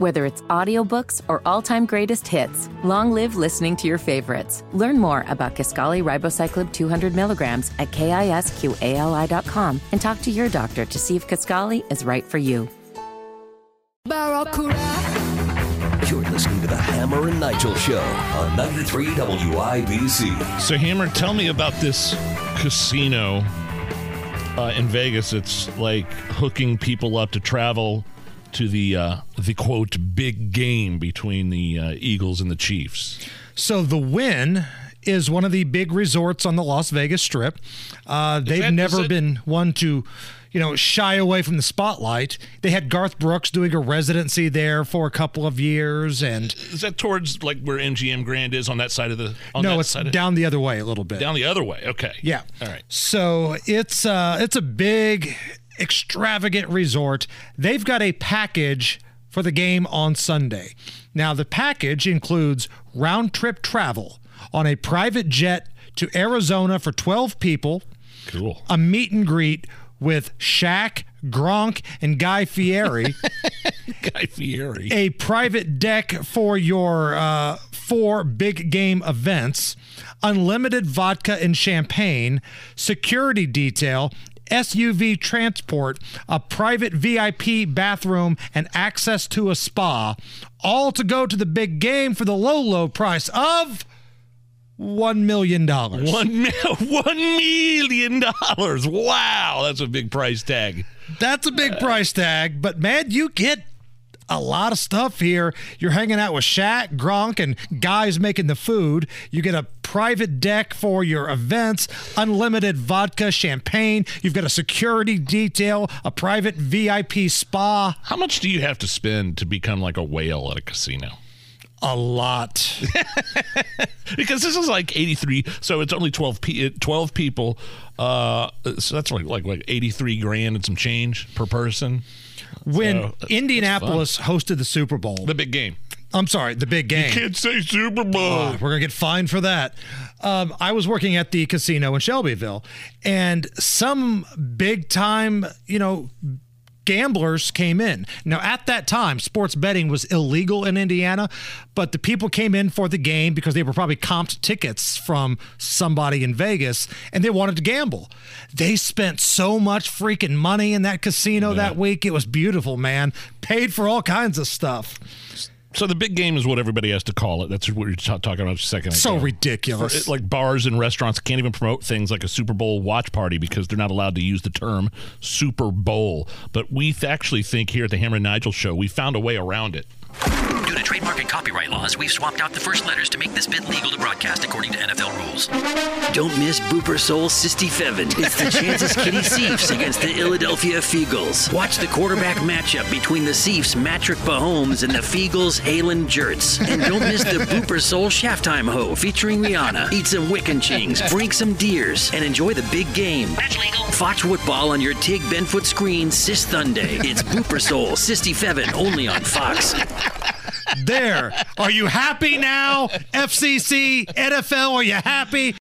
Whether it's audiobooks or all-time greatest hits, long live listening to your favorites. Learn more about Kisqali Ribociclib 200 milligrams at kisqali.com and talk to your doctor to see if Kisqali is right for you. You're listening to the Hammer and Nigel Show on 93 WIBC. So, Hammer, tell me about this casino uh, in Vegas. It's like hooking people up to travel to the uh, the quote big game between the uh, Eagles and the Chiefs. So the Wynn is one of the big resorts on the Las Vegas Strip. Uh, they've that- never been one to, you know, shy away from the spotlight. They had Garth Brooks doing a residency there for a couple of years, and Is that towards like where MGM Grand is on that side of the? On no, that it's side of- down the other way a little bit. down the other way. Okay. Yeah. All right. So it's uh it's a big extravagant resort. They've got a package for the game on Sunday. Now the package includes round trip travel on a private jet to Arizona for 12 people, Cool. a meet and greet with Shaq, Gronk, and Guy Fieri, Guy Fieri. a private deck for your uh, four big game events, unlimited vodka and champagne, security detail, SUV transport, a private VIP bathroom, and access to a spa, all to go to the big game for the low, low price of $1 million. One one million dollars. Wow, that's a big price tag. That's a big price tag, but man, you get a lot of stuff here. You're hanging out with Shaq, Gronk, and guys making the food. You get a private deck for your events, unlimited vodka, champagne. You've got a security detail, a private VIP spa. How much do you have to spend to become like a whale at a casino? A lot. Because this is like 83, so it's only 12, pe- 12 people. Uh, so that's like, like like 83 grand and some change per person. When So, Indianapolis hosted the Super Bowl, The big game. I'm sorry, the big game. You Can't say Super Bowl. Oh, we're gonna get fined for that. Um, I was working at the casino in Shelbyville, and some big time, you know, gamblers came in. Now, at that time, sports betting was illegal in Indiana, but the people came in for the game because they were probably comped tickets from somebody in Vegas and they wanted to gamble. They spent so much freaking money in that casino that week. It was beautiful, man. Paid for all kinds of stuff. So the big game is what everybody has to call it. That's what you're ta- talking about a second So ago. ridiculous. It- like bars and restaurants can't even promote things like a Super Bowl watch party because they're not allowed to use the term Super Bowl. But we th- actually think here at the Hammer and Nigel show we found a way around it. Due to trademark and copyright laws, we've swapped out the first letters to make this bit legal to broadcast according to NFL rules. Don't miss Booper Soul Sisty Fevin. It's the Chances Kitty Seafs against the Philadelphia Feagles. Watch the quarterback matchup between the Seafs' Matrick Mahomes and the Feagles' Halen Jerts. And don't miss the Booper Soul Shaftime Ho featuring Rihanna. Eat some Wiccan Chings, drink some deers, and enjoy the big game. That's legal. Fox football on your Tig Benfoot screen this Sunday. It's Booper Soul Sisty Fevin only on Fox. There. Are you happy now? FCC, NFL, are you happy?